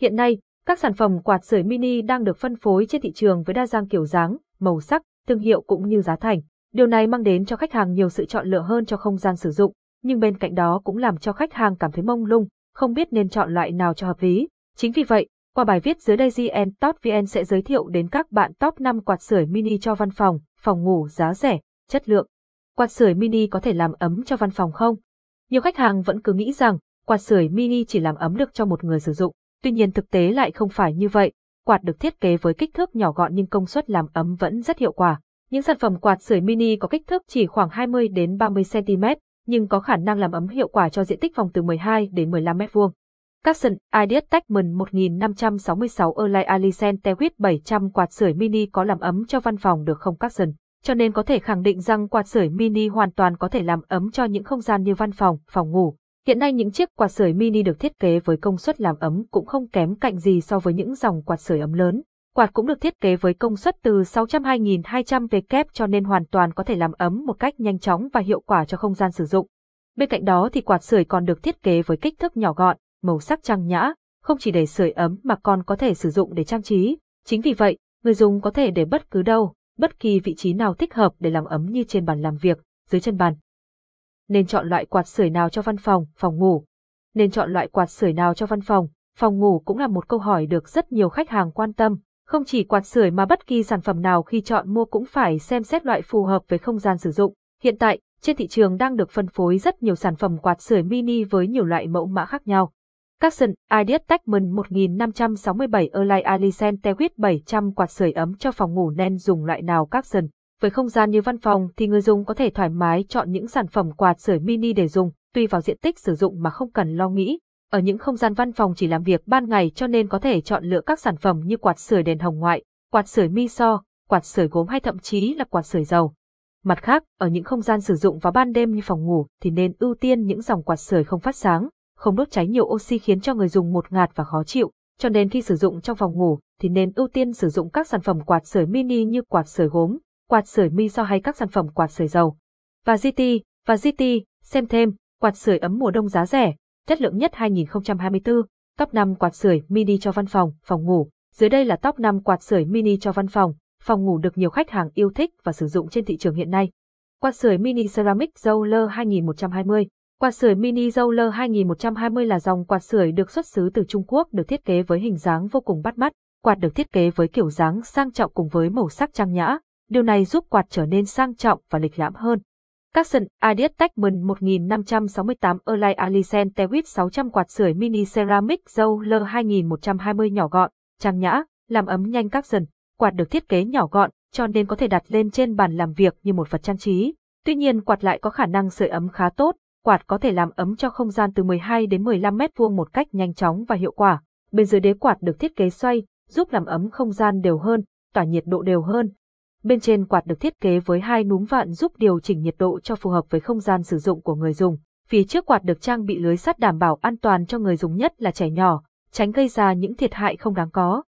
Hiện nay, các sản phẩm quạt sưởi mini đang được phân phối trên thị trường với đa dạng kiểu dáng, màu sắc, thương hiệu cũng như giá thành. Điều này mang đến cho khách hàng nhiều sự chọn lựa hơn cho không gian sử dụng, nhưng bên cạnh đó cũng làm cho khách hàng cảm thấy mông lung, không biết nên chọn loại nào cho hợp lý. Chính vì vậy, qua bài viết dưới đây GN Top VN sẽ giới thiệu đến các bạn top 5 quạt sưởi mini cho văn phòng, phòng ngủ giá rẻ, chất lượng. Quạt sưởi mini có thể làm ấm cho văn phòng không? Nhiều khách hàng vẫn cứ nghĩ rằng quạt sưởi mini chỉ làm ấm được cho một người sử dụng. Tuy nhiên thực tế lại không phải như vậy. Quạt được thiết kế với kích thước nhỏ gọn nhưng công suất làm ấm vẫn rất hiệu quả. Những sản phẩm quạt sưởi mini có kích thước chỉ khoảng 20 đến 30 cm, nhưng có khả năng làm ấm hiệu quả cho diện tích phòng từ 12 đến 15 m2. Capson Ideas Techman 1566 Erlai Alicent Tewit 700 quạt sưởi mini có làm ấm cho văn phòng được không Capson? Cho nên có thể khẳng định rằng quạt sưởi mini hoàn toàn có thể làm ấm cho những không gian như văn phòng, phòng ngủ. Hiện nay những chiếc quạt sưởi mini được thiết kế với công suất làm ấm cũng không kém cạnh gì so với những dòng quạt sưởi ấm lớn. Quạt cũng được thiết kế với công suất từ 602.200 W cho nên hoàn toàn có thể làm ấm một cách nhanh chóng và hiệu quả cho không gian sử dụng. Bên cạnh đó thì quạt sưởi còn được thiết kế với kích thước nhỏ gọn, màu sắc trang nhã, không chỉ để sưởi ấm mà còn có thể sử dụng để trang trí. Chính vì vậy, người dùng có thể để bất cứ đâu, bất kỳ vị trí nào thích hợp để làm ấm như trên bàn làm việc, dưới chân bàn. Nên chọn loại quạt sưởi nào cho văn phòng, phòng ngủ? Nên chọn loại quạt sưởi nào cho văn phòng, phòng ngủ cũng là một câu hỏi được rất nhiều khách hàng quan tâm. Không chỉ quạt sưởi mà bất kỳ sản phẩm nào khi chọn mua cũng phải xem xét loại phù hợp với không gian sử dụng. Hiện tại, trên thị trường đang được phân phối rất nhiều sản phẩm quạt sưởi mini với nhiều loại mẫu mã khác nhau. Capson Ideas Techman 1567 Erlai Alicent Tewit 700 quạt sưởi ấm cho phòng ngủ nên dùng loại nào Capson. Với không gian như văn phòng thì người dùng có thể thoải mái chọn những sản phẩm quạt sưởi mini để dùng, tùy vào diện tích sử dụng mà không cần lo nghĩ. Ở những không gian văn phòng chỉ làm việc ban ngày cho nên có thể chọn lựa các sản phẩm như quạt sưởi đèn hồng ngoại, quạt sưởi miso, quạt sưởi gốm hay thậm chí là quạt sưởi dầu. Mặt khác, ở những không gian sử dụng vào ban đêm như phòng ngủ thì nên ưu tiên những dòng quạt sưởi không phát sáng, không đốt cháy nhiều oxy khiến cho người dùng một ngạt và khó chịu, cho nên khi sử dụng trong phòng ngủ thì nên ưu tiên sử dụng các sản phẩm quạt sưởi mini như quạt sưởi gốm, quạt sưởi miso hay các sản phẩm quạt sưởi dầu. Và GT, và GT, xem thêm, quạt sưởi ấm mùa đông giá rẻ, chất lượng nhất 2024, top 5 quạt sưởi mini cho văn phòng, phòng ngủ. Dưới đây là top 5 quạt sưởi mini cho văn phòng, phòng ngủ được nhiều khách hàng yêu thích và sử dụng trên thị trường hiện nay. Quạt sưởi mini ceramic Zoller 2120 Quạt sưởi mini Zoller 2120 là dòng quạt sưởi được xuất xứ từ Trung Quốc được thiết kế với hình dáng vô cùng bắt mắt. Quạt được thiết kế với kiểu dáng sang trọng cùng với màu sắc trang nhã. Điều này giúp quạt trở nên sang trọng và lịch lãm hơn. Capson Adidas Techman 1568 Erlai Alicent Tewit 600 quạt sưởi mini ceramic dâu Zoller 2120 nhỏ gọn, trang nhã, làm ấm nhanh Capson. Quạt được thiết kế nhỏ gọn, cho nên có thể đặt lên trên bàn làm việc như một vật trang trí. Tuy nhiên quạt lại có khả năng sưởi ấm khá tốt, quạt có thể làm ấm cho không gian từ 12 đến 15 mét vuông một cách nhanh chóng và hiệu quả. Bên dưới đế quạt được thiết kế xoay, giúp làm ấm không gian đều hơn, tỏa nhiệt độ đều hơn. Bên trên quạt được thiết kế với hai núm vặn giúp điều chỉnh nhiệt độ cho phù hợp với không gian sử dụng của người dùng. Phía trước quạt được trang bị lưới sắt đảm bảo an toàn cho người dùng nhất là trẻ nhỏ, tránh gây ra những thiệt hại không đáng có.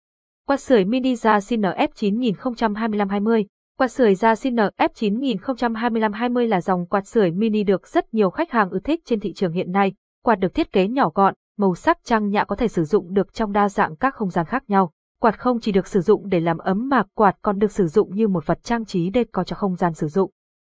Quạt sưởi mini Yashin f 9025-20 Quạt sưởi Yasin F9025-20 là dòng quạt sưởi mini được rất nhiều khách hàng ưa thích trên thị trường hiện nay. Quạt được thiết kế nhỏ gọn, màu sắc trang nhã có thể sử dụng được trong đa dạng các không gian khác nhau. Quạt không chỉ được sử dụng để làm ấm mà quạt còn được sử dụng như một vật trang trí để có cho không gian sử dụng.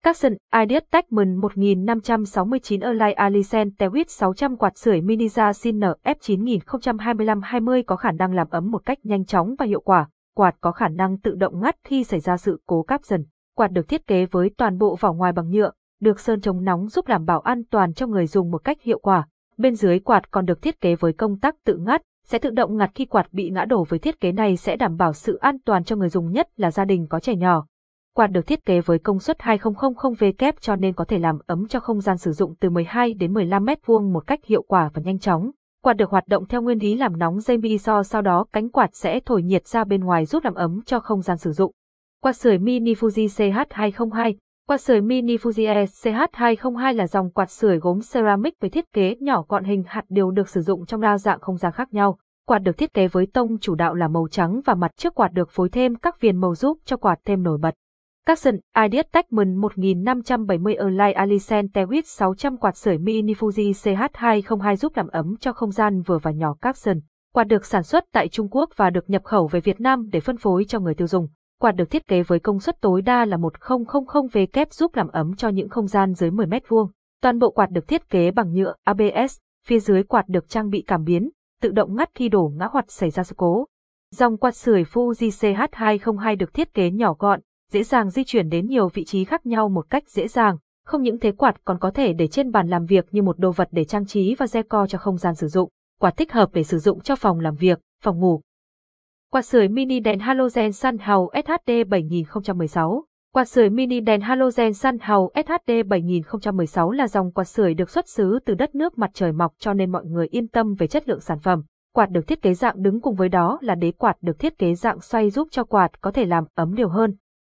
Capson Ideas Techman 1569 Erlai Alisen Tewit 600 quạt sưởi mini Yasin F9025-20 có khả năng làm ấm một cách nhanh chóng và hiệu quả quạt có khả năng tự động ngắt khi xảy ra sự cố cáp dần. Quạt được thiết kế với toàn bộ vỏ ngoài bằng nhựa, được sơn chống nóng giúp đảm bảo an toàn cho người dùng một cách hiệu quả. Bên dưới quạt còn được thiết kế với công tắc tự ngắt, sẽ tự động ngặt khi quạt bị ngã đổ với thiết kế này sẽ đảm bảo sự an toàn cho người dùng nhất là gia đình có trẻ nhỏ. Quạt được thiết kế với công suất 2000W cho nên có thể làm ấm cho không gian sử dụng từ 12 đến 15 mét vuông một cách hiệu quả và nhanh chóng. Quạt được hoạt động theo nguyên lý làm nóng dây miso sau đó cánh quạt sẽ thổi nhiệt ra bên ngoài giúp làm ấm cho không gian sử dụng. Quạt sưởi mini Fuji CH202 Quạt sưởi mini Fuji CH202 là dòng quạt sưởi gốm ceramic với thiết kế nhỏ gọn hình hạt đều được sử dụng trong đa dạng không gian khác nhau. Quạt được thiết kế với tông chủ đạo là màu trắng và mặt trước quạt được phối thêm các viền màu giúp cho quạt thêm nổi bật. Capson Ideas Techman 1570 Erlai Alicent Tewit 600 quạt sưởi mini Fuji CH202 giúp làm ấm cho không gian vừa và nhỏ Capson. Quạt được sản xuất tại Trung Quốc và được nhập khẩu về Việt Nam để phân phối cho người tiêu dùng. Quạt được thiết kế với công suất tối đa là 1000W kép giúp làm ấm cho những không gian dưới 10 mét vuông. Toàn bộ quạt được thiết kế bằng nhựa ABS, phía dưới quạt được trang bị cảm biến, tự động ngắt khi đổ ngã hoặc xảy ra sự cố. Dòng quạt sưởi Fuji CH202 được thiết kế nhỏ gọn, dễ dàng di chuyển đến nhiều vị trí khác nhau một cách dễ dàng. Không những thế quạt còn có thể để trên bàn làm việc như một đồ vật để trang trí và decor cho không gian sử dụng. Quạt thích hợp để sử dụng cho phòng làm việc, phòng ngủ. Quạt sưởi mini đèn halogen Sunhouse SHD 7016 Quạt sưởi mini đèn halogen Sunhouse SHD 7016 là dòng quạt sưởi được xuất xứ từ đất nước mặt trời mọc cho nên mọi người yên tâm về chất lượng sản phẩm. Quạt được thiết kế dạng đứng cùng với đó là đế quạt được thiết kế dạng xoay giúp cho quạt có thể làm ấm đều hơn.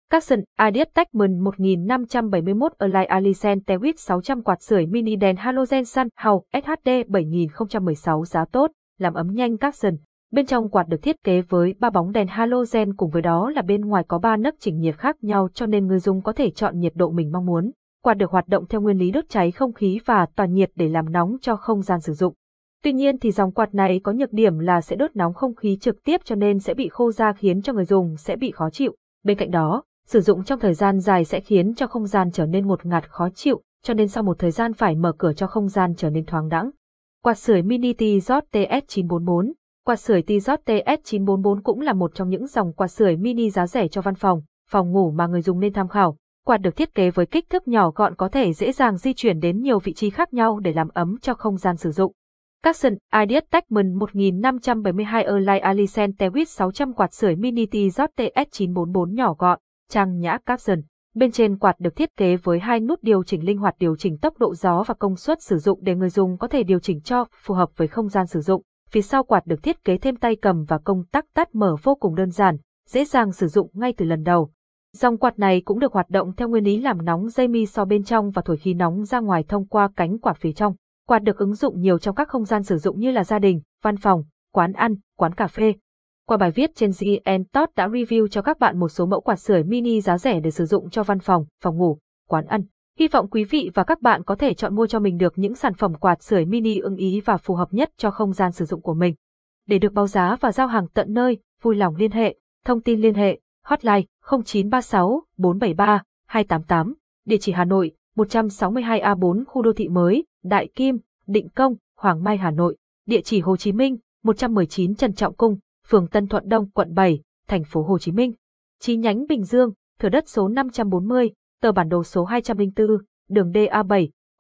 Capson Ideas Techman 1571 Align Alicent Tewit 600 quạt sưởi mini đèn halogen Sunhouse SHD 7016 giá tốt, làm ấm nhanh Capson. Bên trong quạt được thiết kế với ba bóng đèn halogen cùng với đó là bên ngoài có ba nấc chỉnh nhiệt khác nhau cho nên người dùng có thể chọn nhiệt độ mình mong muốn. Quạt được hoạt động theo nguyên lý đốt cháy không khí và tỏa nhiệt để làm nóng cho không gian sử dụng. Tuy nhiên thì dòng quạt này có nhược điểm là sẽ đốt nóng không khí trực tiếp cho nên sẽ bị khô da khiến cho người dùng sẽ bị khó chịu. Bên cạnh đó, sử dụng trong thời gian dài sẽ khiến cho không gian trở nên ngột ngạt khó chịu, cho nên sau một thời gian phải mở cửa cho không gian trở nên thoáng đãng. Quạt sưởi mini T-Jot TS944 Quạt sưởi Tizot TS944 cũng là một trong những dòng quạt sưởi mini giá rẻ cho văn phòng, phòng ngủ mà người dùng nên tham khảo. Quạt được thiết kế với kích thước nhỏ gọn có thể dễ dàng di chuyển đến nhiều vị trí khác nhau để làm ấm cho không gian sử dụng. Capson Ideas Techman 1572 Erlai Alicent Tewit 600 quạt sưởi mini Tizot TS944 nhỏ gọn, trang nhã Capson. Bên trên quạt được thiết kế với hai nút điều chỉnh linh hoạt điều chỉnh tốc độ gió và công suất sử dụng để người dùng có thể điều chỉnh cho phù hợp với không gian sử dụng. Phía sau quạt được thiết kế thêm tay cầm và công tắc tắt mở vô cùng đơn giản, dễ dàng sử dụng ngay từ lần đầu. Dòng quạt này cũng được hoạt động theo nguyên lý làm nóng dây mi so bên trong và thổi khí nóng ra ngoài thông qua cánh quạt phía trong. Quạt được ứng dụng nhiều trong các không gian sử dụng như là gia đình, văn phòng, quán ăn, quán cà phê. Qua bài viết trên GN Tot đã review cho các bạn một số mẫu quạt sưởi mini giá rẻ để sử dụng cho văn phòng, phòng ngủ, quán ăn. Hy vọng quý vị và các bạn có thể chọn mua cho mình được những sản phẩm quạt sưởi mini ưng ý và phù hợp nhất cho không gian sử dụng của mình. Để được báo giá và giao hàng tận nơi, vui lòng liên hệ, thông tin liên hệ, hotline 0936 473 288, địa chỉ Hà Nội, 162A4 khu đô thị mới, Đại Kim, Định Công, Hoàng Mai Hà Nội, địa chỉ Hồ Chí Minh, 119 Trần Trọng Cung, phường Tân Thuận Đông, quận 7, thành phố Hồ Chí Minh. Chi nhánh Bình Dương, thửa đất số 540, tờ bản đồ số 204, đường DA7,